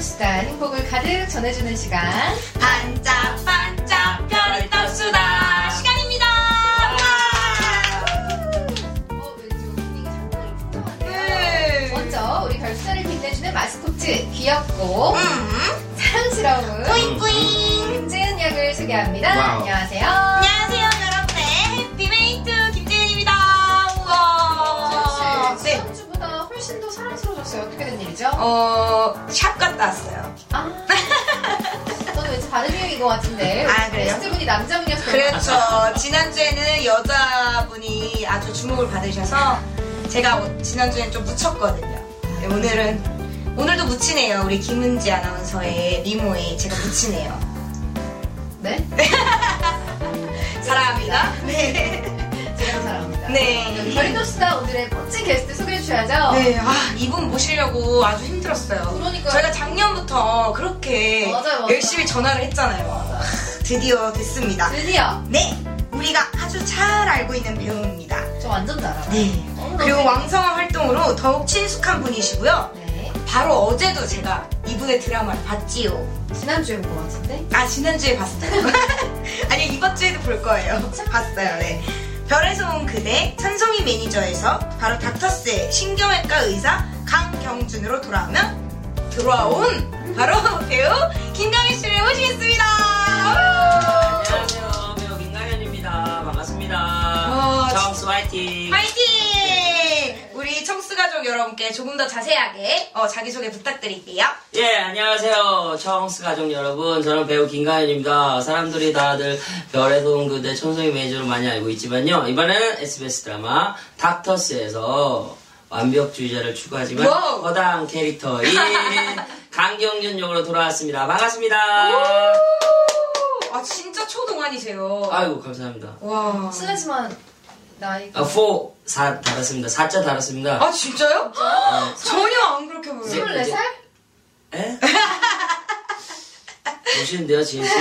시간 행복을 가득 전해주는 시간 반짝반짝 별이 떴수다 시간입니다. 어, 왠지 오프닝이 상당히 특이한데요 네. 먼저 우리 별수자를 빛내주는 마스코트 귀엽고 음, 사랑스러운 뿌잉뿌잉. 김재은 양을 소개합니다 와우. 안녕하세요 더 사랑스러워졌어요 어떻게 된 일이죠? 어, 샵 갔다 왔어요. 아 저는 왠지 다른 유형인 것 같은데 아, 그래요? 게스트분이 남자분이어서 그렇죠. 지난주에는 여자분이 아주 주목을 받으셔서 제가 오- 지난주엔 좀 묻혔거든요. 네, 오늘은, 오늘도 묻히네요. 우리 김은지 아나운서의 미모에 제가 묻히네요. 네? 사랑합니다. 네. 네. 별도수다 오늘의 멋진 게스트 소개해 주셔야죠 네, 아, 이분 모시려고 아주 힘들었어요. 그러니까요. 저희가 작년부터 그렇게 맞아요, 맞아요. 열심히 전화를 했잖아요. 드디어 됐습니다. 드디어 네, 우리가 아주 잘 알고 있는 배우입니다. 저 완전 잘 알아요 네. 너무너무 그리고 왕성한 활동으로 더욱 친숙한 분이시고요. 네 바로 어제도 제가 이분의 드라마를 봤지요. 지난주에 본 것 같은데 아, 지난주에 봤어요. 아니, 이번 주에도 볼 거예요. 봤어요, 네. 별에서 온 그대, 천송이 매니저에서 바로 닥터스의 신경외과 의사 강경준으로 돌아오면 돌아온 바로 배우 김강희 씨를 모시겠습니다. 안녕하세요. 배우 김강현입니다. 반갑습니다. 어, 정수 화이팅! 파이팅! 우리 청스 가족 여러분께 조금 더 자세하게 어, 자기소개 부탁드릴게요. 예, 안녕하세요. 청스 가족 여러분. 저는 배우 김강현입니다. 사람들이 다들 별에서 온 그대 천송이 매니저로 많이 알고 있지만요. 이번에는 SBS 드라마 닥터스에서 완벽주의자를 추구하지만 와우. 허당 캐릭터인 강경준 역으로 돌아왔습니다. 반갑습니다. 아, 진짜 초동안이세요. 아이고, 감사합니다. 와. 실례지만 나이가 아, 4, 4 달았습니다. 4자 달았습니다. 아, 진짜요? 어, 전혀 안 그렇게 보여요. 스물- 24살? 에? 보시는데요, 지은 씨?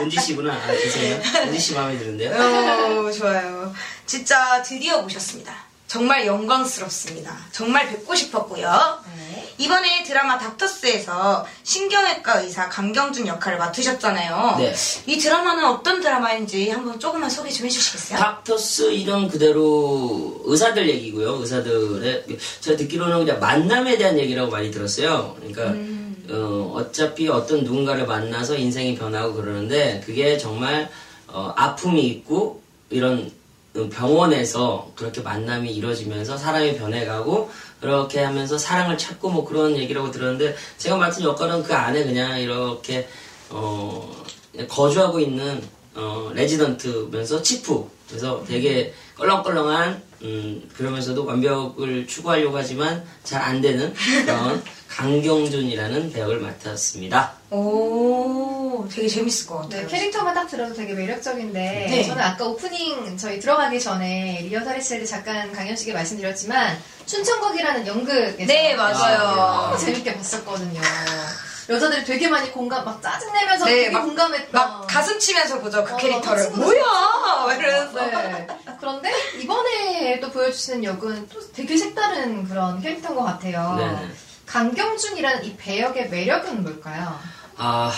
은지 씨구나. 아, 죄송해요. 은지 씨 마음에 드는데요. 어, 좋아요. 진짜 드디어 모셨습니다. 정말 영광스럽습니다. 정말 뵙고 싶었고요. 네. 이번에 드라마 닥터스에서 신경외과 의사 강경준 역할을 맡으셨잖아요. 네. 이 드라마는 어떤 드라마인지 한번 조금만 소개 좀 해주시겠어요? 닥터스 이름 그대로 의사들 얘기고요. 의사들의 제가 듣기로는 그냥 만남에 대한 얘기라고 많이 들었어요. 그러니까 어, 어차피 어떤 누군가를 만나서 인생이 변하고 그러는데 그게 정말 어, 아픔이 있고 이런 병원에서 그렇게 만남이 이루어지면서 사람이 변해가고 그렇게 하면서 사랑을 찾고 뭐 그런 얘기라고 들었는데 제가 맡은 역할은 그 안에 그냥 이렇게 어 거주하고 있는 어 레지던트면서 치프 그래서 되게 껄렁껄렁한 음 그러면서도 완벽을 추구하려고 하지만 잘 안 되는 그런 강경준이라는 배역을 맡았습니다. 오, 되게 재밌을 것 네, 같아요. 캐릭터만 딱 들어도 되게 매력적인데 네. 저는 아까 오프닝 저희 들어가기 전에 리허설 했을 때 잠깐 강현 씨에게 말씀드렸지만 춘천곡이라는 연극에서 네, 맞아요. 너무 재밌게 봤었거든요. 여자들이 되게 많이 공감, 막 짜증내면서 네, 되게 막- 공감했던 막 가슴 치면서 보죠, 그 어, 캐릭터를. 뭐야! 이러면서. 네. 그런데 이번에 또 보여주시는 역은 또 되게 색다른 그런 캐릭터인 것 같아요. 네네. 강경준이라는 이 배역의 매력은 뭘까요? 아,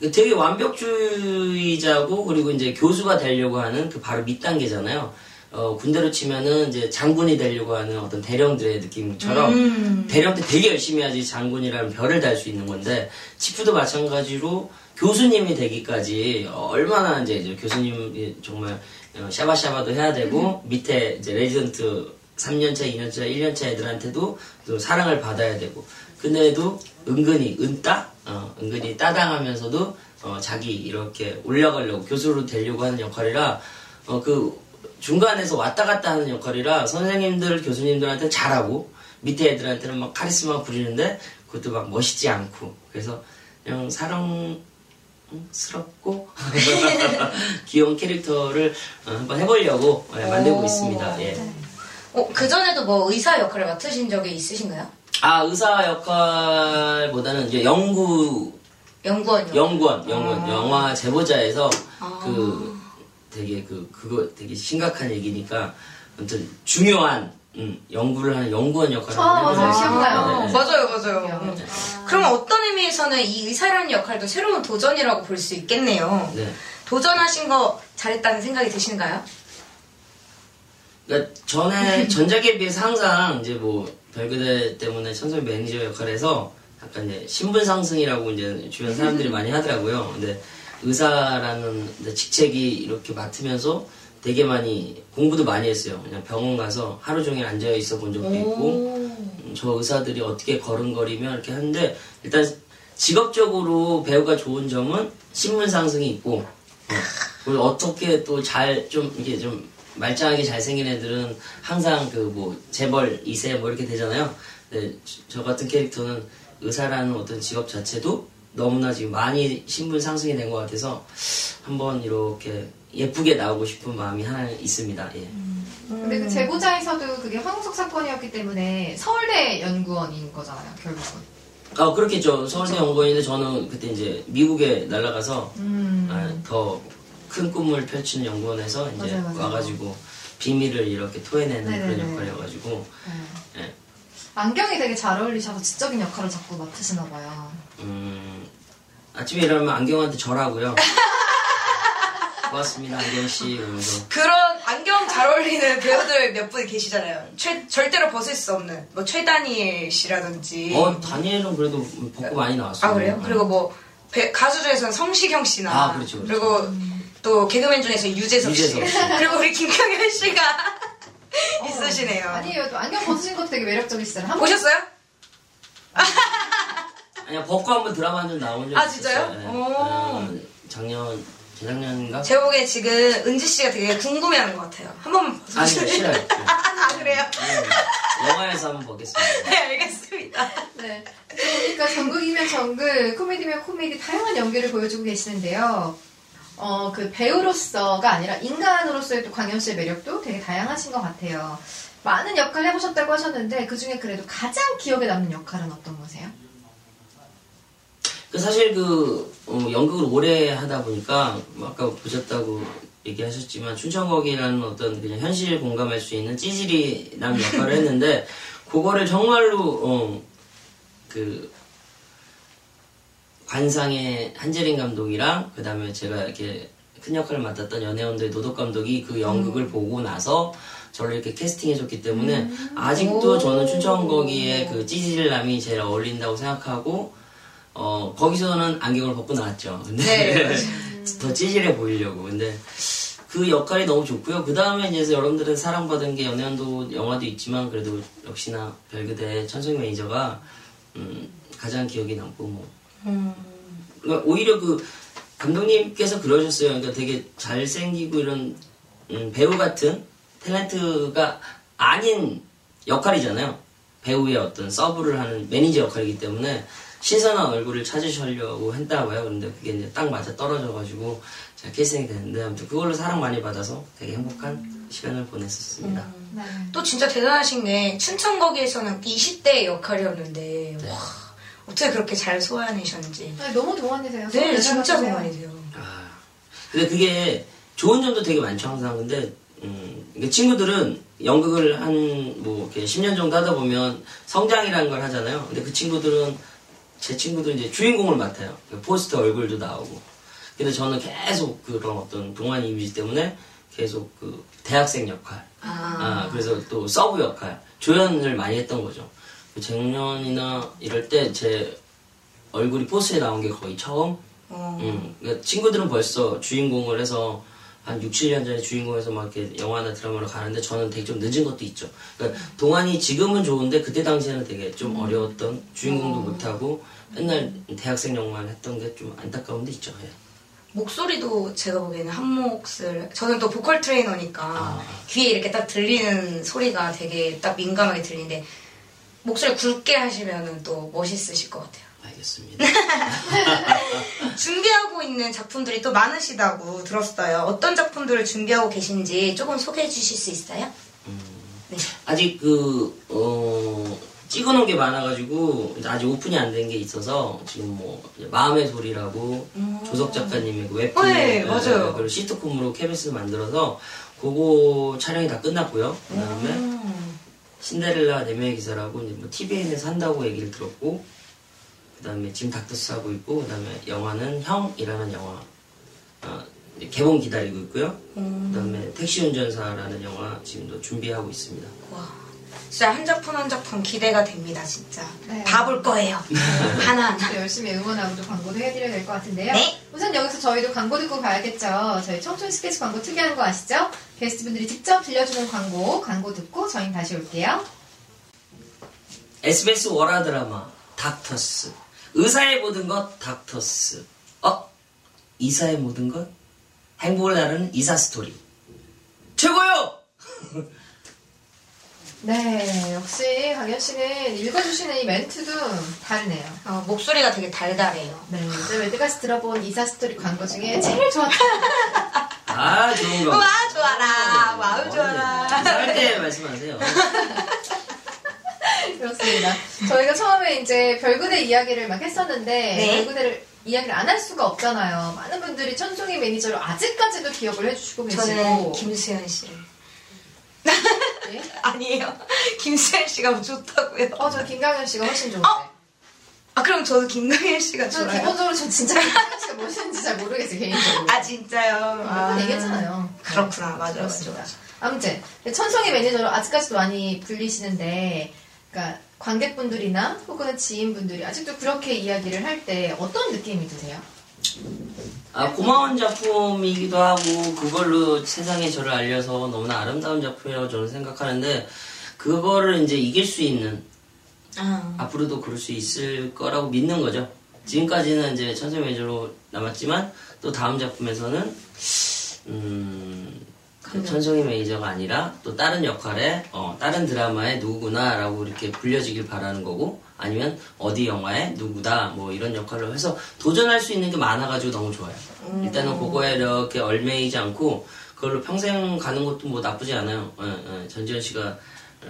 되게 완벽주의자고 그리고 이제 교수가 되려고 하는 그 바로 밑 단계잖아요. 어, 군대로 치면은 이제 장군이 되려고 하는 어떤 대령들의 느낌처럼 음. 대령 때 되게 열심히 해야지 장군이라는 별을 달 수 있는 건데 chief도 마찬가지로 교수님이 되기까지 얼마나 이제 이제 교수님이 정말 어, 샤바샤바도 해야 되고 밑에 이제 레지던트 3년차, 2년차, 1년차 애들한테도 또 사랑을 받아야 되고 근데도 은근히 은따 어, 은근히 따당하면서도 어, 자기 이렇게 올라가려고 교수로 되려고 하는 역할이라 어, 그 중간에서 왔다 갔다 하는 역할이라 선생님들 교수님들한테 잘하고 밑에 애들한테는 막 카리스마 부리는데 그것도 막 멋있지 않고 그래서 그냥 사랑스럽고 귀여운 캐릭터를 어, 한번 해보려고 예, 만들고 오. 있습니다. 예. 어, 그 전에도 뭐 의사 역할을 맡으신 적이 있으신가요? 아 의사 역할보다는 이제 연구 연구원이요. 연구원 연구원 아. 영화 제보자에서 아. 그 되게 그 그거 되게 심각한 얘기니까 아무튼 중요한 음, 연구를 하는 연구원 역할을 아, 하는 맞아요. 기억나요. 네. 맞아요, 맞아요. 기억나요. 음. 아. 그럼 어떤 의미에서는 이 의사라는 역할도 새로운 도전이라고 볼 수 있겠네요. 네. 도전하신 거 잘했다는 생각이 드시는가요? 그러니까 전에 전작에 비해서 항상 이제 뭐 별그대 때문에 천성 매니저 역할에서 약간 이제 신분 상승이라고 이제 주변 사람들이 많이 하더라고요. 근데 의사라는 직책이 이렇게 맡으면서 되게 많이 공부도 많이 했어요. 그냥 병원 가서 하루 종일 앉아 있어 본 적도 있고 음, 저 의사들이 어떻게 걸음걸이며 이렇게 하는데 일단 직업적으로 배우가 좋은 점은 신분 상승이 있고 어, 그리고 어떻게 또 잘 좀 이게 좀 말짱하게 잘생긴 애들은 항상 그 뭐 재벌 2세 뭐 이렇게 되잖아요. 근데 저- 저 같은 캐릭터는 의사라는 어떤 직업 자체도 너무나 지금 많이 신분 상승이 된 것 같아서 한번 이렇게 예쁘게 나오고 싶은 마음이 하나 있습니다. 예. 근데 그 제보자에서도 그게 황우석 사건이었기 때문에 서울대 연구원인 거잖아요, 결국은. 아 그렇겠죠. 서울대 연구원인데 저는 그때 이제 미국에 날아가서 음. 아, 더 큰 꿈을 펼치는 연구원에서 이제 맞아요, 맞아요. 와가지고 비밀을 이렇게 토해내는 그런 네네네. 역할이어가지고 네. 예. 안경이 되게 잘 어울리셔서 지적인 역할을 자꾸 맡으시나 봐요. 음, 아침에 일어나면 안경한테 절하고요. 고맙습니다 안경 씨 이러면서 그런 안경 잘 어울리는 배우들 몇 분 계시잖아요. 최, 절대로 벗을 수 없는 뭐 최다니엘 씨라든지. 어 다니엘은 그래도 벗고 많이 나왔어요. 아 그래요? 그리고 뭐 배- 가수 중에서는 성시경 씨나 아, 그렇죠, 그렇죠. 리고 또 개그맨 중에서 유재석, 유재석 씨 씨. 그리고 우리 김경현 씨가 있으시네요. 아니에요. 또 안경 벗으신 것도 되게 매력적이시잖아요. 한 번- 보셨어요? 아니야 벗고 한번 드라마 좀 나온 적 아, 있었어요. 진짜요? 예. 오. 어, 작년 재작년인가? 보기엔 지금 은지 씨가 되게 궁금해하는 것 같아요. 한 번만 아니 벗어주세요. 싫어요. 아 그래요? 네, 영화에서 한번 보겠습니다. 네 알겠습니다. 네. 그러니까 전국이면 전국, 코미디면 코미디 다양한 연기를 보여주고 계시는데요. 어, 그 배우로서가 아니라 인간으로서의 또 광현 씨의 매력도 되게 다양하신 것 같아요. 많은 역할 해보셨다고 하셨는데 그 중에 그래도 가장 기억에 남는 역할은 어떤 거세요? 그 사실 그 어, 연극을 오래 하다 보니까 뭐 아까 보셨다고 얘기하셨지만 춘천거기라는 어떤 그냥 현실 공감할 수 있는 찌질이라는 역할을 했는데 그거를 정말로 어, 그 관상의 한재린 감독이랑 그 다음에 제가 이렇게 큰 역할을 맡았던 연애원들의 노덕 감독이 그 연극을 보고 나서 저를 이렇게 캐스팅해줬기 때문에 아직도 저는 춘천 거기의 그 찌질남이 제일 어울린다고 생각하고 어 거기서는 안경을 벗고 나왔죠. 근데 네, 더 찌질해 보이려고. 근데 그 역할이 너무 좋고요. 그 다음에 이제 여러분들은 사랑받은 게 연애의 온도 영화도 있지만 그래도 역시나 별그대 천송이 매니저가 음, 가장 기억에 남고 뭐 음. 그러니까 오히려 그 감독님께서 그러셨어요. 그러니까 되게 잘생기고 이런 음, 배우 같은 탤런트가 아닌 역할이잖아요. 배우의 어떤 서브를 하는 매니저 역할이기 때문에 신선한 얼굴을 찾으시려고 했다고요. 그런데 그게 이제 딱 맞아 떨어져가지고 제가 캐스팅이 됐는데 아무튼 그걸로 사랑 많이 받아서 되게 행복한 시간을 보냈었습니다. 네. 또 진짜 대단하신 게 춘천 거기에서는 20대 역할이었는데 와 어떻게 그렇게 잘 소화해내셨는지. 아니, 너무 동안이세요. 네, 진짜. 동안이세요. 아, 근데 그게 좋은 점도 되게 많죠 항상. 근데 음, 친구들은 연극을 한 뭐 이렇게 10년 정도 하다 보면 성장이라는 걸 하잖아요. 근데 그 친구들은 제 친구들은 이제 주인공을 맡아요. 그 포스터 얼굴도 나오고. 근데 저는 계속 그런 어떤 동안 이미지 때문에 계속 그 대학생 역할. 아, 그래서 또 서브 역할, 조연을 많이 했던 거죠. 그 작년이나 이럴 때 제 얼굴이 포스터에 나온 게 거의 처음. 어. 음, 그러니까 친구들은 벌써 주인공을 해서 한 6, 7년 전에 주인공에서 막 이렇게 영화나 드라마로 가는데 저는 되게 좀 늦은 것도 있죠. 그러니까 동안이 지금은 좋은데 그때 당시에는 되게 좀 어려웠던 주인공도 못하고 맨날 대학생 역만 했던 게 좀 안타까운 데 있죠. 예. 목소리도 제가 보기에는 한 몫을 저는 또 보컬 트레이너니까 아. 귀에 이렇게 딱 들리는 소리가 되게 딱 민감하게 들리는데 목소리 굵게 하시면은 또 멋있으실 것 같아요. 알겠습니다. 준비하고 있는 작품들이 또 많으시다고 들었어요. 어떤 작품들을 준비하고 계신지 조금 소개해 주실 수 있어요? 네. 아직 그, 어, 찍어놓은 게 많아가지고 아직 오픈이 안 된 게 있어서 지금 뭐 마음의 소리라고 조석 작가님의 그 웹툰 네, 맞아요. 그리고 시트콤으로 KBS 만들어서 그거 촬영이 다 끝났고요. 그다음에 음. 신데렐라 네 명의 기사라고 이제 뭐 TVN에서 한다고 얘기를 들었고 그 다음에 지금 닥터스 하고 있고 그 다음에 영화는 형이라는 영화 어, 개봉 기다리고 있고요. 그다음에 택시 운전사라는 영화 지금도 준비하고 있습니다. 와, 진짜 한 작품 한 작품 기대가 됩니다, 진짜. 네. 다 볼 거예요. 하나하나. 또 열심히 응원하고 또 광고도 해드려야 될 것 같은데요. 네. 우선 여기서 저희도 광고 듣고 가야겠죠. 저희 청춘 스케치 광고 특이한 거 아시죠? 게스트분들이 직접 들려주는 광고, 광고 듣고 저희는 다시 올게요. SBS 월화 드라마 닥터스 의사의 모든 것 닥터스 어? 이사의 모든 것? 행복을 나누는 이사 스토리 최고요! 네, 역시 강현 씨는 읽어주시는 이 멘트도 다르네요. 어, 목소리가 되게 달달해요. 네, 제가 여태까지 들어본 이사 스토리 광고 중에 제일 좋았던 아 좋은 거 와, 좋아라. 와우, 좋아라. 이사할 때 말씀하세요 그렇습니다. 저희가 처음에 이제 별그대 이야기를 막 했었는데 네. 별그대를 이야기를 안 할 수가 없잖아요. 많은 분들이 천송이 매니저로 아직까지도 기억을 해주시고 계시고 저는 김수현 씨를. 예? 아니에요. 김수현 씨가 좋다고요. 어, 저 김강현 씨가 훨씬 좋은데. 아, 그럼 저도 김강현 씨가 저는 좋아요. 기본적으로 저 진짜 김강현 씨가 무엇인지 잘 모르겠어요, 개인적으로. 아, 진짜요? 몇번 얘기했잖아요. 그렇구나. 맞아, 맞아, 그렇습니다. 맞아. 아무튼 천성의 매니저로 아직까지도 많이 불리시는데, 그러니까 관객분들이나 혹은 지인분들이 아직도 그렇게 이야기를 할 때 어떤 느낌이 드세요? 아 고마운 작품이기도 하고 그걸로 세상에 저를 알려서 너무나 아름다운 작품이라고 저는 생각하는데 그거를 이제 이길 수 있는 아, 앞으로도 그럴 수 있을 거라고 믿는 거죠. 지금까지는 이제 천생 매저로 남았지만 또 다음 작품에서는 음, 그 천송이 매니저가 아니라 또 다른 역할에 어, 다른 드라마의 누구구나라고 이렇게 불려지길 바라는 거고 아니면 어디 영화의 누구다 뭐 이런 역할을 해서 도전할 수 있는 게 많아가지고 너무 좋아요. 일단은 그거에 이렇게 얽매이지 않고 그걸로 평생 가는 것도 뭐 나쁘지 않아요. 예, 예. 전지현 씨가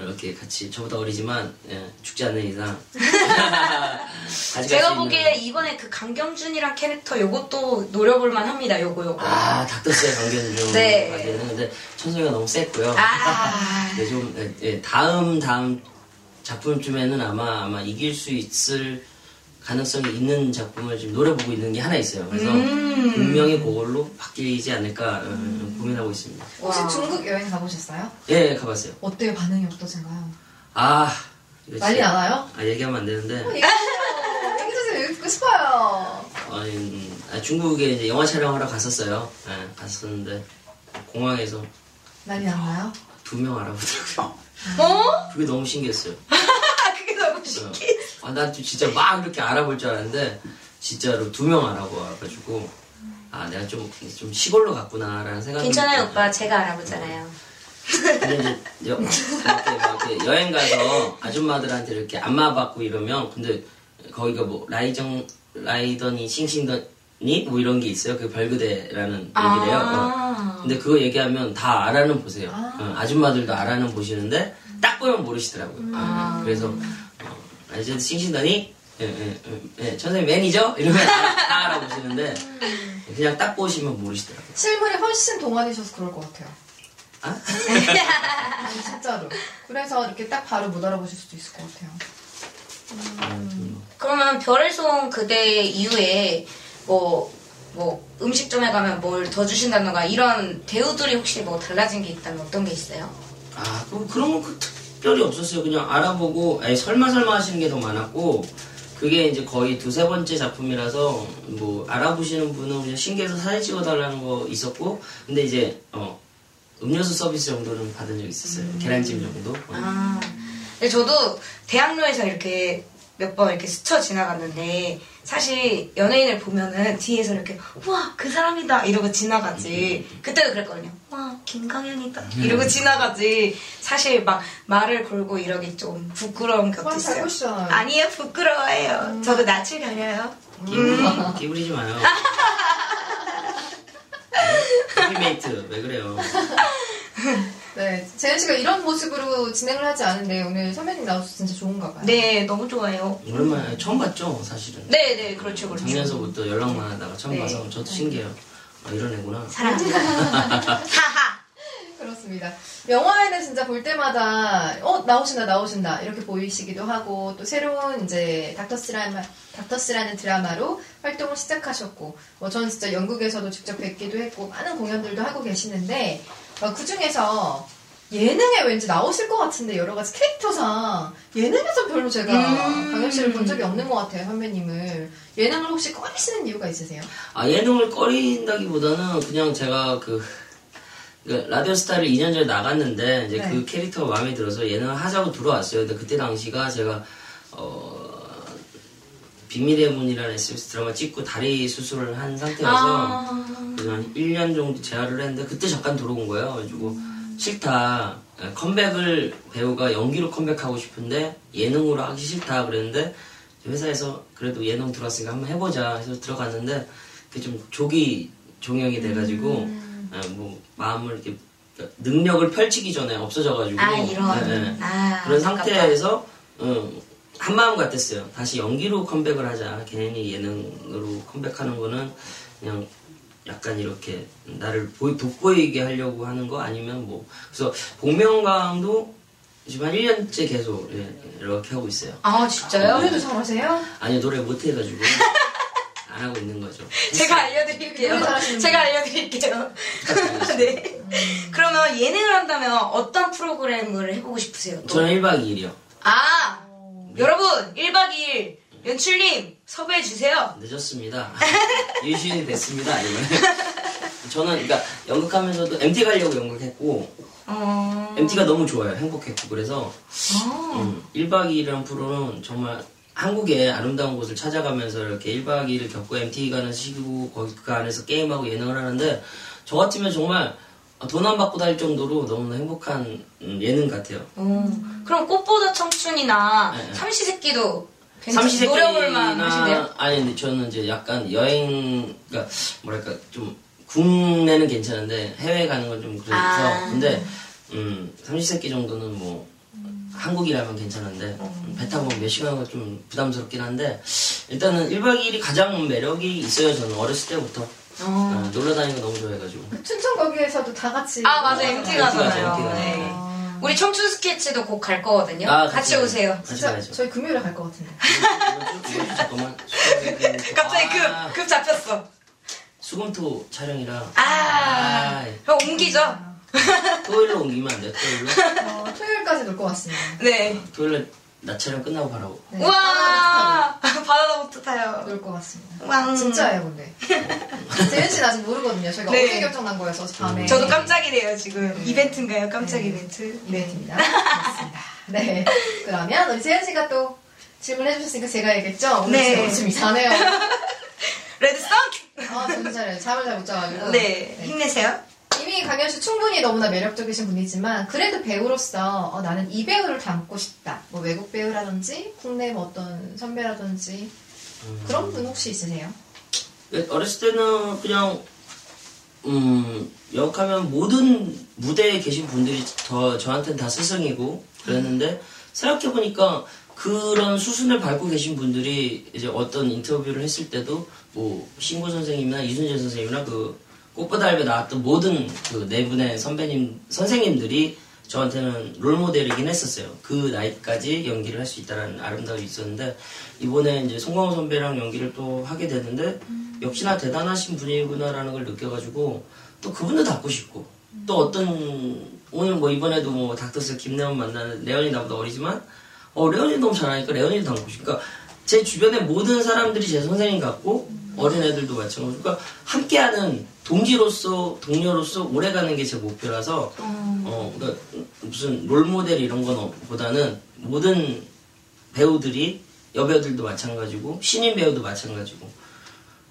이렇게 같이 저보다 어리지만 예, 죽지 않는 이상 제가 보기에 이번에 그 강경준이랑 캐릭터 요것도 노려볼 만 합니다, 요거, 요거. 아 닥터스의 강견 네. 좀 가기에는 근데 천성이가 너무 셌고요. 아. 네, 좀 예, 예, 다음 다음 작품쯤에는 아마 아마 이길 수 있을 가능성이 있는 작품을 지금 노려보고 있는 게 하나 있어요. 그래서 음. 분명히 그걸로 바뀌지 않을까 어, 고민하고 있습니다. 혹시 와. 중국 여행 가보셨어요? 예, 가봤어요. 어때요? 반응이 어떠신가요? 아 난리 나나요? 아 얘기하면 안 되는데. 얘기해주세요. 얘기해주세요. 듣고 싶어요. 아니, 음, 아, 중국에 이제 영화 촬영하러 갔었어요. 예, 갔었는데 공항에서 난리 났나요? 두 명 알아보더라고요. 어? 그게 너무 신기했어요. 아, 그게 너무 신기해. 아, 난 진짜 막 이렇게 알아볼 줄 알았는데 진짜로 두 명 알아봐가지고 아 내가 좀, 좀 시골로 갔구나라는 생각이 괜찮아요. 오빠. 제가 알아보잖아요. 근데 이제 여, 이렇게 여행 가서 아줌마들한테 이렇게 안마 받고 이러면 근데 거기가 뭐 라이정 라이더니 싱싱더니 뭐 이런 게 있어요. 그 별그대라는 얘기래요. 어. 아. 근데 그거 얘기하면 다 알아는 보세요. 아. 어, 아줌마들도 알아는 보시는데 딱 보면 모르시더라고요. 아. 그래서 어, 라이저 싱싱더니 예, 예, 예, 예, 천생 매니저 이러면 다, 다 알아보시는데 그냥 딱 보시면 모르시더라고요. 실물이 훨씬 동안이셔서 그럴 것 같아요. 아? 아니, 진짜로. 그래서 이렇게 딱 바로 못 알아보실 수도 있을 것 같아요. 그러면 별의 송 그대 이후에 뭐, 뭐 음식점에 가면 뭘 더 주신다던가 이런 대우들이 혹시 뭐 달라진 게 있다면 어떤 게 있어요? 아, 그, 그런 건그 특별히 없었어요. 그냥 알아보고, 아니, 설마 설마 하시는 게 더 많았고, 그게 이제 거의 두세 번째 작품이라서, 뭐, 알아보시는 분은 그냥 신기해서 사진 찍어달라는 거 있었고, 근데 이제, 어, 음료수 서비스 정도는 받은 적 있었어요. 계란찜 정도. 어. 아, 근데 저도 대학로에서 이렇게 몇 번 이렇게 스쳐 지나갔는데 사실 연예인을 보면은 뒤에서 이렇게 와그 사람이다. 이러고 지나가지. 그때도 그랬거든요 와 김강현이다. 이러고 지나가지. 사실 막 말을 걸고 이러기 좀 부끄러운 것도 있어요. 아니에요. 부끄러워해요. 저도 낯을 가려요. 끼부리, 끼부리지 마요. 커피메이트, 왜 그래요? 네. 재현 씨가 이런 모습으로 진행을 하지 않은데 오늘 선배님 나와서 진짜 좋은가 봐요. 네 너무 좋아요 오랜만에 처음 봤죠, 사실은. 네 네 그렇죠 그렇죠 작년서부터 연락만 하다가 처음 네. 봐서 저도 신기해요. 아, 이런 애구나. 사랑합니다 하하 그렇습니다. 영화에는 진짜 볼 때마다 어 나오신다 나오신다 이렇게 보이시기도 하고 또 새로운 이제 닥터스라마 닥터스라는 드라마로 활동을 시작하셨고 뭐 저는 진짜 영국에서도 직접 뵙기도 했고 많은 공연들도 하고 계시는데 어, 그 중에서 예능에 왠지 나오실 것 같은데 여러 가지 캐릭터상 예능에서 별로 제가 음. 강현 씨를 본 적이 없는 것 같아요 선배님을 예능을 혹시 꺼리시는 이유가 있으세요? 아, 예능을 꺼린다기보다는 그냥 제가 그, 그 라디오 스타를 2년 전에 나갔는데 이제 네. 그 캐릭터가 마음에 들어서 예능을 하자고 들어왔어요. 근데 그때 당시가 제가 어 비밀의 문이라는 SBS 드라마 찍고 다리 수술을 한 상태여서 아. 그래서 한 1년 정도 재활을 했는데 그때 잠깐 들어온 거예요. 그래가지고 싫다. 예, 컴백을 배우가 연기로 컴백하고 싶은데 예능으로 하기 싫다 그랬는데 회사에서 그래도 예능 들어왔으니까 한번 해보자 해서 들어갔는데 그게 좀 조기 종영이 돼가지고 예, 뭐 마음을 이렇게 능력을 펼치기 전에 없어져가지고 아, 이런. 예, 예. 아, 그런. 상태에서 어, 한 마음 같았어요. 다시 연기로 컴백을 하자. 괜히 예능으로 컴백하는 거는 그냥 약간 이렇게 나를 보이, 돋보이게 하려고 하는 거 아니면 뭐 그래서 복면가왕도 지금 한 1년째 계속 예, 이렇게 하고 있어요. 아, 진짜요? 노래도 잘하세요? 아니 노래 못 해가지고 안 하고 있는 거죠. 제가 알려드릴게요. 잘하시는 제가 알려드릴게요. 네. 그러면 예능을 한다면 어떤 프로그램을 해보고 싶으세요? 또? 저는 1박 2일이요. 아! 여러분, 1박 2일 연출님 섭외해 주세요. 늦었습니다. 유시이 됐습니다. 이번에. 저는 그러니까 연극하면서도 MT 가려고 연극했고 어... MT가 너무 좋아요. 행복했고 그래서 어. 음, 1박 2일이라는 프로는 정말 한국의 아름다운 곳을 찾아가면서 이렇게 1박 2일을 겪고 MT 가는 시기고 거기 그 안에서 게임하고 예능을 하는데 저 같으면 정말 돈 안 받고 다닐 정도로 너무나 행복한 음, 예능 같아요. 어. 그럼 꽃보다 청춘이나 네. 삼시세끼도 괜찮- 노려볼만 하신데요? 아니 근데 저는 이제 약간 여행 그러니까 뭐랄까 좀 국내는 괜찮은데 해외 가는 건 좀 그래서 아. 근데 음 삼시세끼 정도는 뭐 한국이라면 괜찮은데 어. 음, 배 타고 몇 시간은 좀 부담스럽긴 한데 일단은 1박 2일이 가장 매력이 있어요 저는 어렸을 때부터 어. 어, 놀러 다니는 거 너무 좋아해가지고 춘천 거기에서도 다 같이 아, 맞아. MT 가잖아요. MT 가죠. 네. 아, 우리 청춘 스케치도 곧 갈 거거든요. 아, 같이 같이 오세요. 같이 진짜 가야죠 저희 금요일에 갈 것 같은데. 잠깐만 갑자기 아, 급, 급 잡혔어. 수금토 촬영이라 아, 형 옮기죠? 토요일로 옮기면 안 돼요 토요일로 어, 토요일까지 놀 것 같습니다. 네. 토요일에 낮 촬영 끝나고 가라고. 네. 우와! 바다도 못 타요. 놀것 같습니다. 왕. 진짜예요, 근데. 재현 씨는 아직 모르거든요. 저희가 네. 어제 결정난 거여서 밤에. 저도 깜짝이래요, 지금. 네. 이벤트인가요? 깜짝 네. 이벤트? 이벤트입니다. 그렇습니다. 네. 그러면 우리 재현 씨가 또 질문해 주셨으니까 제가 얘기했죠? 오늘 네. 지금 좀 이상해요. 레드썬? 아, 정신 차려요. 잠을 잘 못 자가지고. 네. 힘내세요. 강현 씨 충분히 너무나 매력적이신 분이지만 그래도 배우로서 어, 나는 이 배우를 닮고 싶다. 뭐 외국 배우라든지 국내 뭐 어떤 선배라든지 그런 분 혹시 있으세요? 네, 어렸을 때는 그냥 음 역하면 모든 무대에 계신 분들이 더 저한테는 다 스승이고 그랬는데 생각해 보니까 그런 수순을 밟고 계신 분들이 이제 어떤 인터뷰를 했을 때도 뭐 신고 선생님이나 이순재 선생님이나 그 꽃보다 알에 나왔던 모든 그 네 분의 선배님 선생님들이 저한테는 롤모델이긴 했었어요. 그 나이까지 연기를 할 수 있다는 아름다움이 있었는데 이번에 이제 송강호 선배랑 연기를 또 하게 됐는데 역시나 대단하신 분이구나라는 걸 느껴가지고 또 그분도 닮고 싶고 또 어떤 오늘 뭐 이번에도 뭐 닥터스 김래원 만나는 레온이 나보다 어리지만 어 레온이 너무 잘하니까 레온이도 닮고 싶고 그러니까 제 주변의 모든 사람들이 제 선생님 같고 어린 애들도 마찬가지고 그러니까 함께하는 동지로서 동료로서 오래가는 게 제 목표라서 어 그러니까 무슨 롤모델 이런 건 보다는 모든 배우들이 여배우들도 마찬가지고 신인 배우도 마찬가지고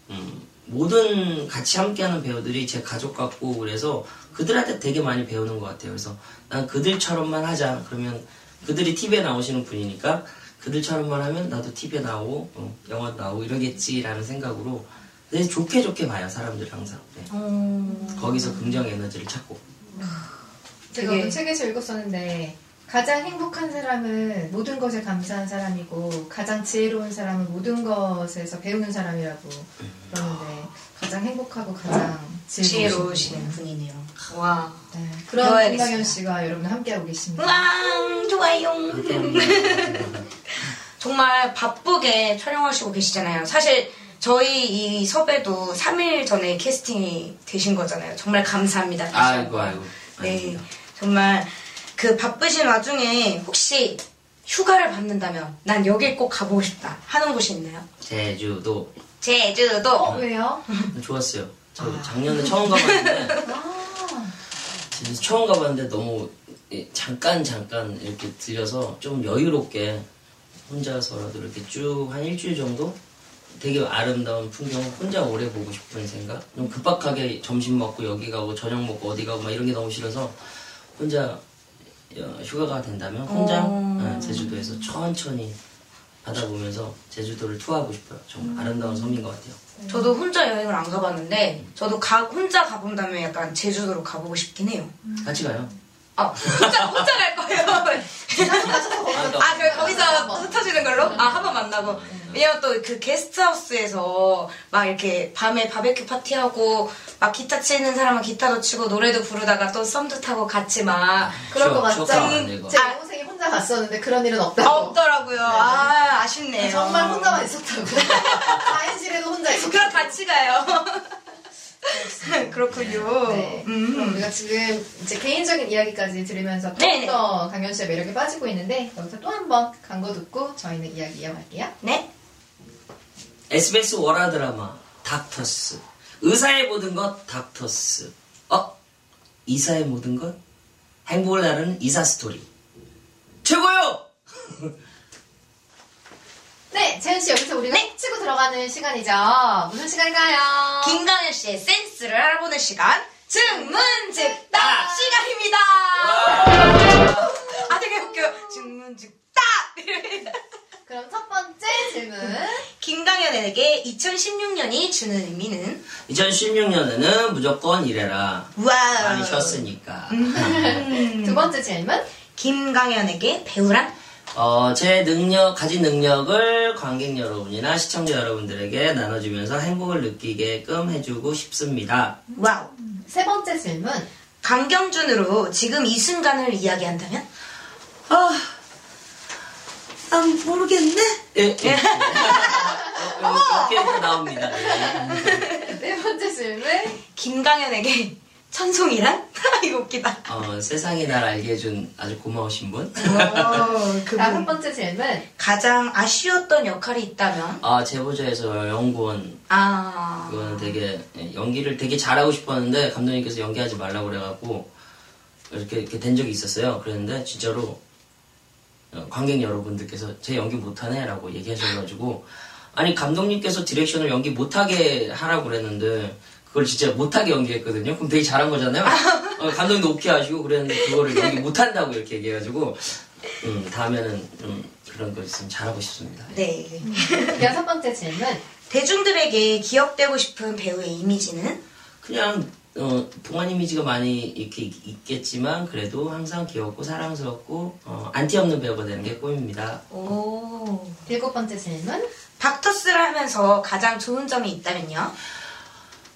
음, 모든 같이 함께하는 배우들이 제 가족 같고 그래서 그들한테 되게 많이 배우는 것 같아요. 그래서 난 그들처럼만 하자. 그러면 그들이 TV에 나오시는 분이니까 그들처럼만 하면 나도 TV에 나오고 어, 영화도 나오고 이러겠지라는 생각으로 되게 좋게 좋게 봐요 사람들이 항상 네. 음. 거기서 긍정 에너지를 찾고 제가 되게- 책에서 읽었었는데 가장 행복한 사람은 모든 것에 감사한 사람이고 가장 지혜로운 사람은 모든 것에서 배우는 사람이라고 그러는데 가장 행복하고 가장 지혜로우신. 분이네요. 와. 네, 그런. 김강현 씨가 여러분 함께하고 계십니다. 우와, 좋아요. 정말 바쁘게 촬영하시고 계시잖아요. 사실 저희 이 섭외도 3일 전에 캐스팅이 되신 거잖아요. 정말 감사합니다. 아이고. 아이고. 네, 아닙니다. 정말 그 바쁘신 와중에 혹시 휴가를 받는다면 난 여길 꼭 가보고 싶다 하는 곳이 있나요? 제주도 제주도. 어, 왜요? 좋았어요. 저 작년에 처음 가봤는데 아, 처음 가봤는데 너무 예, 잠깐 잠깐 이렇게 들려서 좀 여유롭게 혼자서라도 이렇게 쭉 한 일주일 정도? 되게 아름다운 풍경 혼자 오래 보고 싶은 생각? 좀 급박하게 점심 먹고 여기 가고 저녁 먹고 어디 가고 막 이런 게 너무 싫어서 혼자 어, 휴가가 된다면 혼자 어. 어, 제주도에서 천천히 바다 보면서 제주도를 투어하고 싶어요. 정말 아름다운 섬인 것 같아요. 저도 혼자 여행을 안 가봤는데 저도 가, 혼자 가본다면 약간 제주도로 가보고 싶긴 해요. 같이 가요 아 혼자 혼자 갈 거예요. 아, 그 거기서 흩어지는 걸로? 아, 한 번 만나고. 왜냐면 또 그 게스트하우스에서 막 이렇게 밤에 바베큐 파티하고 막 기타 치는 사람은 기타도 치고 노래도 부르다가 또 썸도 타고 같이 막 그럴 것 같죠? 추억 나는데, 이거. 제 동생이 혼자 갔었는데 그런 일은 없다고. 없더라고요. 아, 아쉽네요. 정말 혼자만 있었다고. 사인실에도 혼자 있었다고. 그럼 같이 가요. 그렇군요. 네. 그럼 음. 우리가 지금 이제 개인적인 이야기까지 들으면서. 더욱더 강현 씨의 매력에 빠지고 있는데 여기서 또 한 번 광고 듣고 저희는 이야기 이어갈게요. 네. SBS 월화 드라마 닥터스 의사의 모든 것 닥터스 어? 이사의 모든 것? 행복을 나누는 이사 스토리 최고요! 네, 재현 씨 여기서 우리가 네. 치고 들어가는 시간이죠. 무슨 시간일까요? 김강현 씨의 센스를 알아보는 시간 증문즉답 시간입니다. 아 되게 웃겨요. 증문즉답. 그럼 첫 번째 질문. 김강현에게 2016년이 주는 의미는 2016년에는 무조건 일해라 wow. 많이 쉬었으니까 음. 두 번째 질문. 김강현에게 배우란 어, 제 능력, 가진 능력을 관객 여러분이나 시청자 여러분들에게 나눠주면서 행복을 느끼게끔 해주고 싶습니다. wow. 세 번째 질문. 강경준으로 지금 이 순간을 이야기한다면 아, 난 모르겠네? 예, 예. 어, 이렇게 이렇게 나옵니다. 예. 네 번째 질문. 김강현에게 천송이란 이거 웃기다. 어, 세상이 날 알게 해준 아주 고마우신 분. 오, 다섯 번째 질문. 가장 아쉬웠던 역할이 있다면 아, 제보자에서 연구원. 아 그거는 되게, 예, 연기를 되게 잘하고 싶었는데, 감독님께서 연기하지 말라고 그래갖고, 이렇게, 이렇게 된 적이 있었어요. 그랬는데, 진짜로, 어, 관객 여러분들께서 제 연기 못하네? 라고 얘기하셔가지고, 아니, 감독님께서 디렉션을 연기 못하게 하라고 그랬는데, 그걸 진짜 못하게 연기했거든요. 그럼 되게 잘한 거잖아요. 어, 감독님도 오케이 하시고 그랬는데, 그거를 연기 못한다고 이렇게 얘기해가지고, 음, 다음에는 좀 그런 거 있으면 잘하고 싶습니다. 네. 여섯 번째 질문. 대중들에게 기억되고 싶은 배우의 이미지는 그냥 어, 동안 이미지가 많이 이렇게 있- 있겠지만 그래도 항상 귀엽고 사랑스럽고 어, 안티 없는 배우가 되는 게 꿈입니다. 오 일곱 번째 질문. 닥터스를 하면서 가장 좋은 점이 있다면요?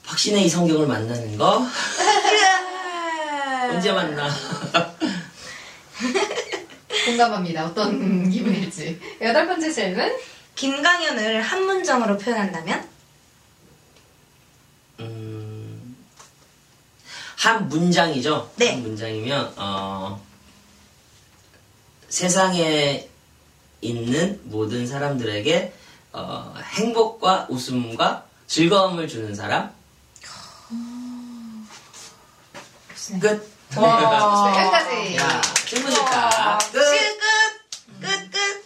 박신의 이성경을 만나는 거 언제 만나? 공감합니다. 어떤 기분일지. 여덟 번째 질문. 김강현을 한 문장으로 표현한다면? 음, 한 문장이죠. 네. 한 문장이면 어, 세상에 있는 모든 사람들에게 어, 행복과 웃음과 즐거움을 주는 사람. 끝. 와. 여기까지. 야, 충분했다. 끝. 끝! 끝! 끝!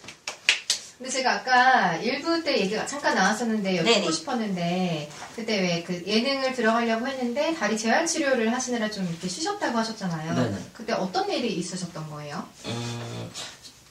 근데 제가 아까 일부 때 얘기가 잠깐 나왔었는데 여쭙고. 싶었는데 그때 왜 그 예능을 들어가려고 했는데 다리 재활 치료를 하시느라 좀 이렇게 쉬셨다고 하셨잖아요. 네네. 그때 어떤 일이 있으셨던 거예요? 음,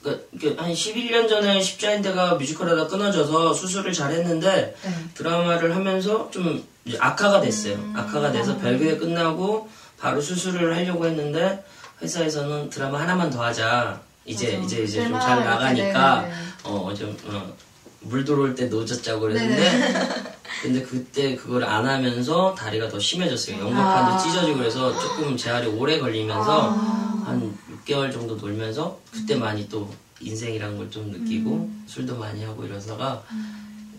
그, 그, 한 11년 전에 십자인대가 뮤지컬 하다 끊어져서 수술을 잘 했는데, 네. 드라마를 하면서 좀 이제 악화가 됐어요. 악화가 돼서 별교에 끝나고 바로 수술을 하려고 했는데, 회사에서는 드라마 하나만 더 하자. 이제, 맞아. 이제, 이제 좀 잘 나가니까, 네네네. 어, 좀, 어, 물 들어올 때 놓쳤자고 그랬는데, 근데 그때 그걸 안 하면서 다리가 더 심해졌어요. 연골판도 아. 찢어지고 그래서 조금 재활이 오래 걸리면서 한 6개월 정도 놀면서 그때 많이 또 인생이란 걸 좀 느끼고 술도 많이 하고 이러다가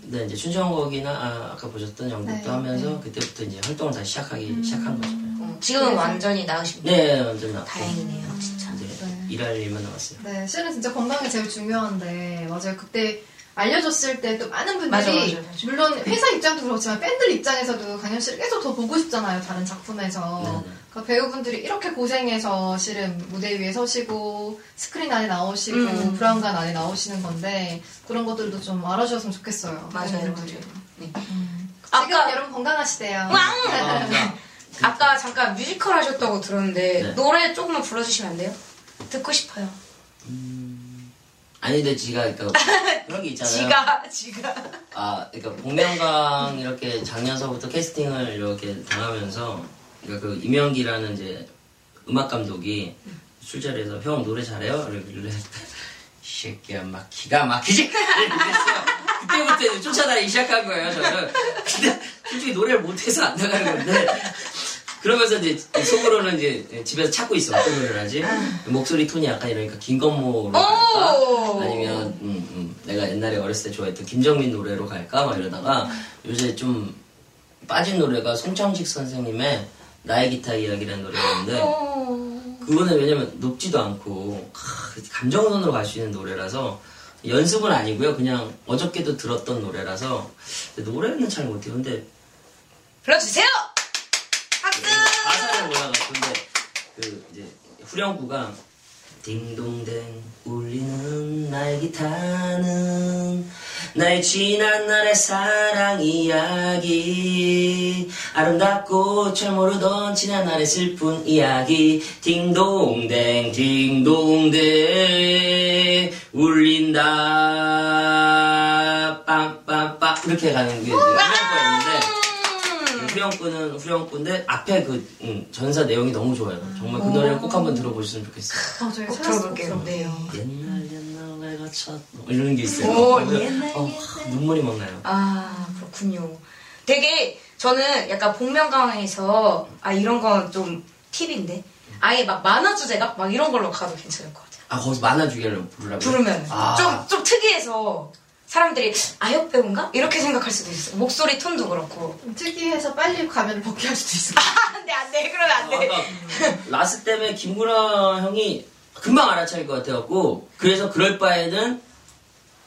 근데 이제 춘천거기나 아, 까 보셨던 연극도 네, 하면서 그때부터 이제 활동을 다시 시작하기 시작한 거죠. 어, 지금은 완전히 나으십니다. 네, 완전 나. 다행이네요, 진짜. 이제 네. 일할 일만 남았어요. 네, 실은 진짜 건강이 제일 중요한데 맞아요. 그때 알려줬을 때 또 많은 분들이 맞아, 맞아, 맞아. 물론 회사 입장도 그렇지만 팬들 입장에서도 강현 씨를 계속 더 보고 싶잖아요. 다른 작품에서. 네 네. 그러니까 배우분들이 이렇게 고생해서 실은 무대 위에 서시고 스크린 안에 나오시고 음. 브라운관 안에 나오시는 건데 그런 것들도 좀 알아주셨으면 좋겠어요. 맞아요. 네. 음. 아까- 지금 여러분 건강하시대요. 아, 아까 잠깐 뮤지컬 하셨다고 들었는데 네. 노래 조금만 불러주시면 안 돼요? 듣고 싶어요. 아니 근데 지가 그러니까 그런 게 있잖아요. 지가 지가 아, 그러니까 복면강 이렇게 작년서부터 캐스팅을 이렇게 당하면서 그러니까 그 임영기라는 이제 음악 감독이 술자리에서 형 노래 잘해요? 이러길래 이 새끼야 막 기가 막히지? 이랬어요. 그때부터 이제 쫓아다니기 시작한 거예요, 저는. 근데 솔직히 노래를 못해서 안 나가는 건데 그러면서 이제 속으로는 이제 집에서 찾고 있어. 어떤 노래를 하지? 목소리 톤이 약간 이러니까 김건모로 갈까? 오! 아니면 음, 음, 내가 옛날에 어렸을 때 좋아했던 김정민 노래로 갈까? 막 이러다가 요새 좀 빠진 노래가 송창식 선생님의 나의 기타 이야기라는 노래였는데 어. 그거는 왜냐면 높지도 않고 하, 감정선으로 갈 수 있는 노래라서 연습은 아니고요. 그냥 어저께도 들었던 노래라서 노래는 잘 못해요. 근데 불러주세요. 박수. 가사를 몰라가지고 근데 그 이제 후렴구가 딩동댕 울리는 나의 기타는 나의 지난 날의 사랑 이야기. 아름답고 잘 모르던 지난 날의 슬픈 이야기. 딩동댕 딩동댕. 울린다. 빰빰빰. 이렇게 가는 게 후렴구였는데 음. 후렴구는 후렴구인데 앞에 그 음, 전사 내용이 너무 좋아요. 정말 그 노래를 꼭 한번 들어보셨으면 좋겠어요. 어, 저희 꼭 들어볼게요. 네. 옛날 옛날 내가 쳤 이런 게 있어요. 오, 그래서, 옛날, 어, 눈물이 막 나요. 아 그렇군요. 되게 저는 약간 복면가왕에서 아 이런 건 좀 팁인데 아예 막 만화 주제가 막 이런 걸로 가도 괜찮을 것 같아요. 아 거기서 만화 주기를 부르라고 부르면 아. 좀 좀 특이해서 사람들이 아역 배우인가 이렇게 생각할 수도 있어. 요 목소리 톤도 그렇고. 특이해서 빨리 가면을 벗겨할 수도 있을 것 같아요. 안돼 안 돼 그러면 안 돼. 아까 라스 때문에 김구라 형이 금방 알아차릴 것 같아갖고 그래서 그럴 바에는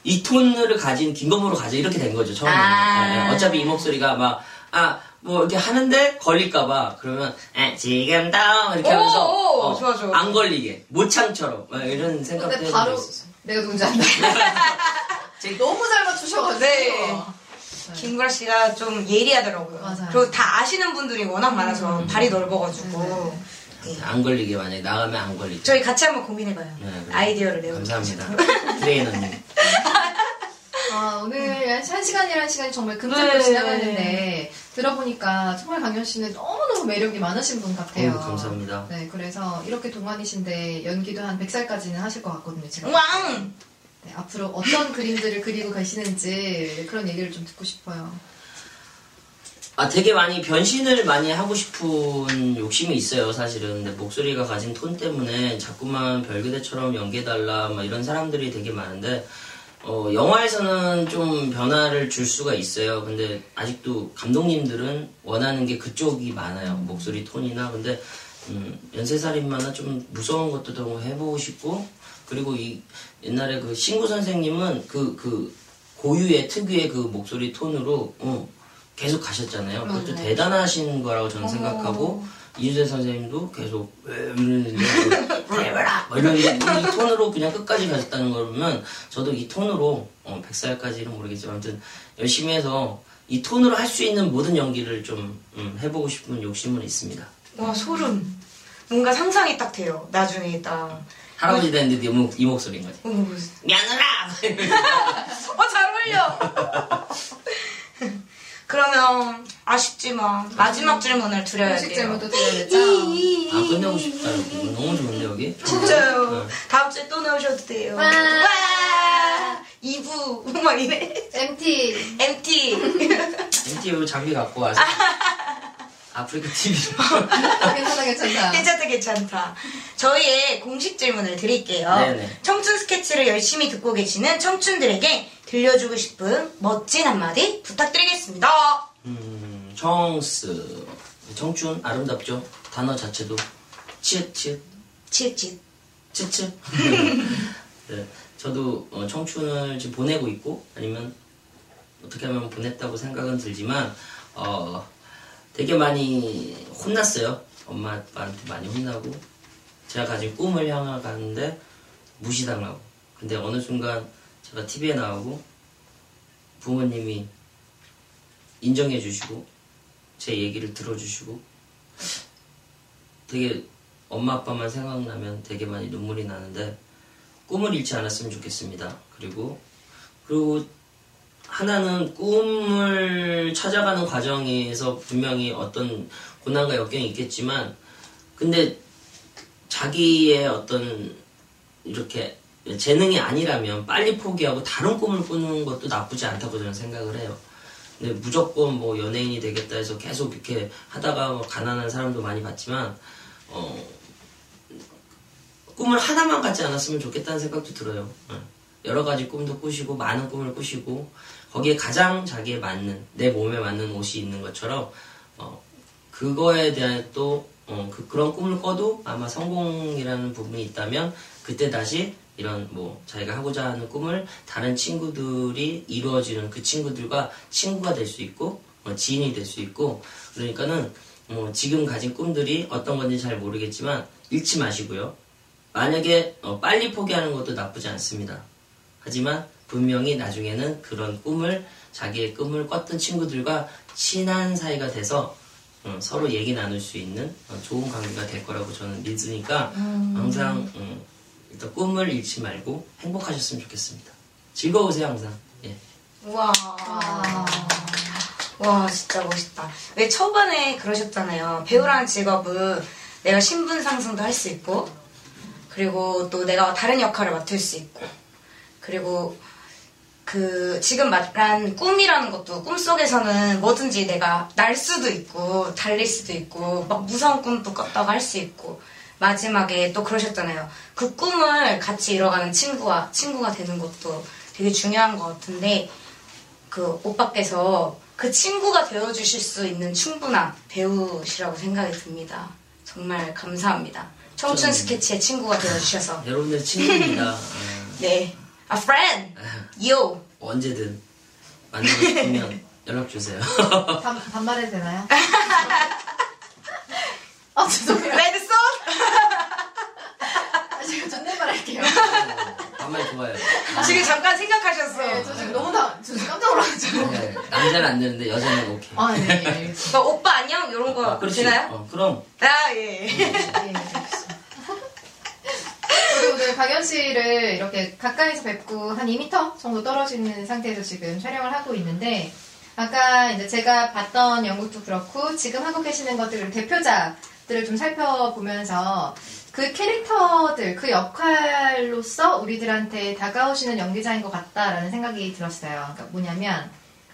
이 톤을 가진 김건모로 가자 이렇게 된 거죠 처음에 아. 는 어차피 이 목소리가 막 아 뭐 이렇게 하는데 걸릴까봐 그러면 에, 지금도 이렇게 오, 하면서 오, 어, 좋아, 좋아. 안 걸리게 모창처럼 막 이런 생각도 근데 바로 있었어요 내가 누군지 안다. 너무 잘 맞추셔가지고. 네. 김구라 씨가 좀 예리하더라고요. 맞아요. 그리고 다 아시는 분들이 워낙 많아서 발이 넓어가지고. 네. 안 걸리게 만약에 나가면 안 걸리죠 저희 같이 한번 고민해봐요. 네, 네. 아이디어를 내요. 감사합니다 트레이너님 아, 오늘 한 시간이라는 시간이 정말 금방으로 네. 지나갔는데 들어보니까 정말 강현 씨는 너무너무 매력이 많으신 분 같아요. 어우, 감사합니다. 네, 그래서 이렇게 동안이신데 연기도 한 100살까지는 하실 것 같거든요, 제가. 왕! 네, 앞으로 어떤 그림들을 그리고 가시는지 그런 얘기를 좀 듣고 싶어요. 아, 되게 많이 변신을 많이 하고 싶은 욕심이 있어요, 사실은. 근데 목소리가 가진 톤 때문에 자꾸만 별그대처럼 연기해달라, 막 이런 사람들이 되게 많은데, 어, 영화에서는 좀 변화를 줄 수가 있어요. 근데 아직도 감독님들은 원하는 게 그쪽이 많아요. 목소리 톤이나. 근데, 음, 연쇄살인마나 좀 무서운 것도 좀 해보고 싶고, 그리고 이 옛날에 그 신구 선생님은 그, 그, 고유의 특유의 그 목소리 톤으로, 어, 계속 가셨잖아요. 그것도 맞아요. 대단하신 거라고 저는 생각하고 이주재 선생님도 계속 왜 이러는데 대봐라 뭐 이런 이, 이 톤으로 그냥 끝까지 가셨다는 걸 보면 저도 이 톤으로 어, 100살까지는 모르겠지만 아무튼 열심히 해서 이 톤으로 할 수 있는 모든 연기를 좀 음, 해보고 싶은 욕심은 있습니다. 와, 소름. 뭔가 상상이 딱 돼요. 나중에 딱. 할아버지 됐는데 이, 목, 이 목소리인 거지. 미안하라! 어, 잘 어울려! 그러면 아쉽지만 마지막 질문을 드려야 돼요. 질문도 드려야 되죠? 아 끝내고 싶다. 너무 좋은데 여기? 진짜요. 네. 다음 주에 또 나오셔도 돼요. 와. 와! 2부 막 이래. MT. MT. MT 스튜디오 장비 갖고 와서 아프리카 TV로 괜찮다, 괜찮다. 괜찮다, 괜찮다. 저희의 공식 질문을 드릴게요. 네네. 청춘 스케치를 열심히 듣고 계시는 청춘들에게 들려주고 싶은 멋진 한마디 부탁드리겠습니다. 음, 청스 청춘 아름답죠 단어 자체도 치읓 치읓 치읓치읓. 치읓 네, 저도 어, 청춘을 지금 보내고 있고 아니면 어떻게 하면 보냈다고 생각은 들지만 어, 되게 많이 혼났어요. 엄마 아빠한테 많이 혼나고. 제가 가진 꿈을 향해 가는데 무시당하고. 근데 어느 순간 제가 TV에 나오고 부모님이 인정해 주시고 제 얘기를 들어주시고 되게 엄마 아빠만 생각나면 되게 많이 눈물이 나는데 꿈을 잃지 않았으면 좋겠습니다. 그리고 그리고 하나는 꿈을 찾아가는 과정에서 분명히 어떤 고난과 역경이 있겠지만 근데 자기의 어떤 이렇게 재능이 아니라면 빨리 포기하고 다른 꿈을 꾸는 것도 나쁘지 않다고 저는 생각을 해요. 근데 무조건 뭐 연예인이 되겠다 해서 계속 이렇게 하다가 뭐 가난한 사람도 많이 봤지만 어, 꿈을 하나만 갖지 않았으면 좋겠다는 생각도 들어요. 예. 여러 가지 꿈도 꾸시고 많은 꿈을 꾸시고 거기에 가장 자기에 맞는 내 몸에 맞는 옷이 있는 것처럼 어, 그거에 대한 또 어, 그, 그런 꿈을 꿔도 아마 성공이라는 부분이 있다면 그때 다시 이런 뭐 자기가 하고자 하는 꿈을 다른 친구들이 이루어지는 그 친구들과 친구가 될 수 있고 어, 지인이 될 수 있고 그러니까는 뭐 지금 가진 꿈들이 어떤 건지 잘 모르겠지만 잃지 마시고요. 만약에 어, 빨리 포기하는 것도 나쁘지 않습니다. 하지만 분명히 나중에는 그런 꿈을 자기의 꿈을 꿨던 친구들과 친한 사이가 돼서 어, 서로 얘기 나눌 수 있는 어, 좋은 관계가 될 거라고 저는 믿으니까 항상 음, 일단 꿈을 잃지 말고 행복하셨으면 좋겠습니다. 즐거우세요 항상. 예. 우와. 와, 진짜 멋있다. 왜 초반에 그러셨잖아요. 배우라는 직업은 내가 신분 상승도 할 수 있고, 그리고 또 내가 다른 역할을 맡을 수 있고, 그리고 그 지금 말한 꿈이라는 것도 꿈속에서는 뭐든지 내가 날 수도 있고 달릴 수도 있고 막 무서운 꿈도 꿨다가 할수 있고 마지막에 또 그러셨잖아요. 그 꿈을 같이 이뤄가는 친구와 친구가 되는 것도 되게 중요한 것 같은데 그 오빠께서 그 친구가 되어주실 수 있는 충분한 배우시라고 생각이 듭니다. 정말 감사합니다. 청춘 스케치의 친구가 되어주셔서 여러분들 친구입니다. 어, 네, a friend, yo. 언제든 만나고 싶으면 연락 주세요. 반, 반말해도 되나요? 아, 죄송해요. 레드손? 아, 제가 존댓말 할게요. 반말 좋아요. 지금 잠깐 생각하셨어. 네, 저 지금 너무 다, 저 지금 깜짝 놀라가지고. 네, 남자는 안 되는데 여자는 오케이. 아, 네, 네, 알겠습니다. 뭐 오빠 안녕 이런 거 아, 그렇지. 되나요? 어, 그럼 아 예. 예, 알겠습니다. 우리 오늘 박연 씨를 이렇게 가까이서 뵙고 한 2m 정도 떨어지는 상태에서 지금 촬영을 하고 있는데 아까 이제 제가 봤던 연극도 그렇고 지금 하고 계시는 것들 대표작들을 좀 살펴보면서 그 캐릭터들 그 역할로서 우리들한테 다가오시는 연기자인 것 같다라는 생각이 들었어요. 그러니까 뭐냐면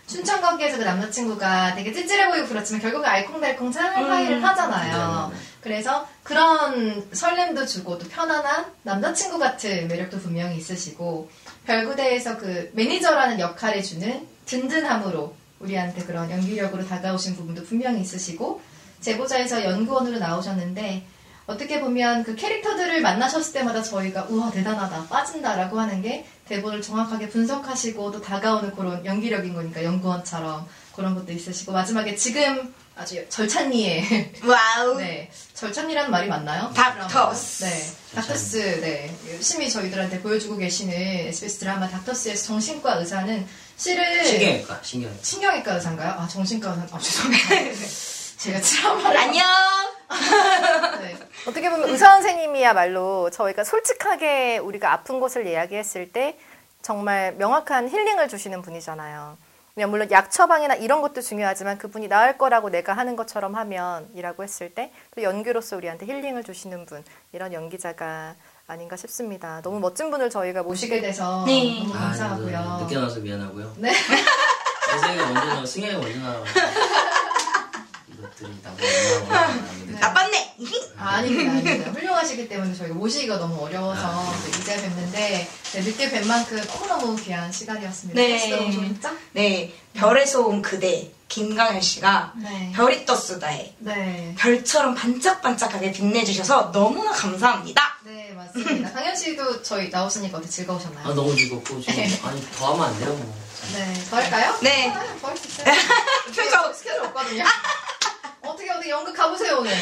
춘천 거기에서 그 남자친구가 되게 찌질해 보이고 그렇지만 결국에 알콩달콩 사이를 하잖아요. 네, 네. 그래서 그런 설렘도 주고 또 편안한 남자친구 같은 매력도 분명히 있으시고 별구대에서 그 매니저라는 역할을 주는 든든함으로 우리한테 그런 연기력으로 다가오신 부분도 분명히 있으시고 제보자에서 연구원으로 나오셨는데 어떻게 보면 그 캐릭터들을 만나셨을 때마다 저희가 우와 대단하다 빠진다라고 하는 게 대본을 정확하게 분석하시고 또 다가오는 그런 연기력인 거니까 연구원처럼 그런 것도 있으시고 마지막에 지금 아주 절찬리에 wow. 네, 절찬이라는 말이 맞나요? 닥터스. 네, 닥터스. 네, 열심히 저희들한테 보여주고 계시는 SBS 드라마 닥터스에서 정신과 의사는 실은 신경외과, 신경외과. 신경외과 의사인가요? 아, 정신과 의사. 아, 죄송합니다. 제가 드라마를 안녕. 네. 어떻게 보면 의사 선생님이야말로 저희가 솔직하게 우리가 아픈 곳을 이야기했을 때 정말 명확한 힐링을 주시는 분이잖아요. 그냥 물론 약 처방이나 이런 것도 중요하지만 그분이 나을 거라고 내가 하는 것처럼 하면이라고 했을 때 또 연기로서 우리한테 힐링을 주시는 분 이런 연기자가 아닌가 싶습니다. 너무 멋진 분을 저희가 모시게 돼서 네. 너무 아, 감사하고요. 늦게 나와서 미안하고요. 네. 선생님 언제 나오세요? 승현이가 먼저 나와. 네. 나빴네. 아, 아닙니다, 아닙니다. 훌륭하시기 때문에 저희가 모시기가 너무 어려워서 이제 이제 뵙는데 네, 늦게 뵌 만큼 너무너무 귀한 시간이었습니다. 네. 네, 별에서 온 그대 김강현 씨가 네. 별이 떴수다에 네. 별처럼 반짝반짝하게 빛내주셔서 너무나 감사합니다. 네, 맞습니다. 강현 씨도 저희 나오시니까 어떻게 즐거우셨나요? 아, 너무 즐겁고, 지금. 아니, 더 하면 안 돼요, 뭐. 네, 더 할까요? 네. 아, 더할 수 있어요. 표정. 스케줄 없거든요. 어떻게 어떻게 연극 가보세요 오늘.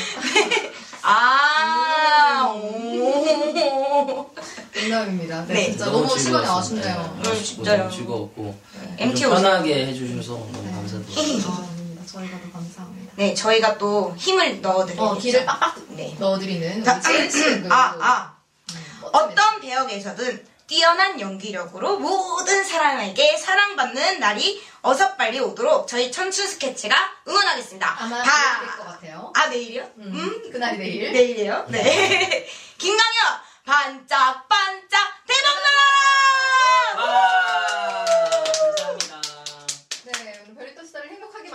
아, 오. 농담입니다. 네, 네. 진짜 너무, 시간이. 아쉽네요. 네, 음, 진짜요. 너무 즐거웠고. MT 좀 오세요. 편하게 해주셔서 너무 감사드립니다. 아, 아닙니다. 저희가 더 감사합니다. 네, 저희가 또 힘을 넣어드리겠죠. 어, 길을 빡빡 네. 넣어드리는 자, 우리 씨. 그, 아, 아. 어떤 배역에서든 뛰어난 연기력으로 모든 사람에게 사랑받는 날이 어서 빨리 오도록 저희 천춘 스케치가 응원하겠습니다. 아마 다- 내일 될것 같아요. 아, 내일이요? 음, 음? 그날이 내일. 내일이에요? 네. 김강현, 반짝반짝 대박나!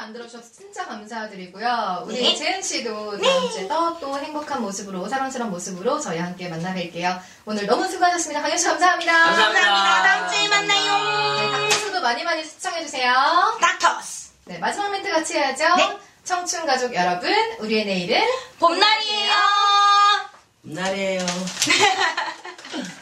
만들어주셔서 진짜 감사드리고요. 우리 네. 재은 씨도 다음 주에 또, 또 행복한 모습으로, 사랑스러운 모습으로 저희 함께 만나 뵐게요. 오늘 너무 수고하셨습니다. 강현 씨 감사합니다. 감사합니다. 감사합니다. 다음 주에 네, 만나요. 닥터스도 많이 많이 시청해주세요. 닥터스. 네, 마지막 멘트 같이 해야죠. 네. 청춘 가족 여러분, 우리의 내일은 봄날이에요. 봄날이에요.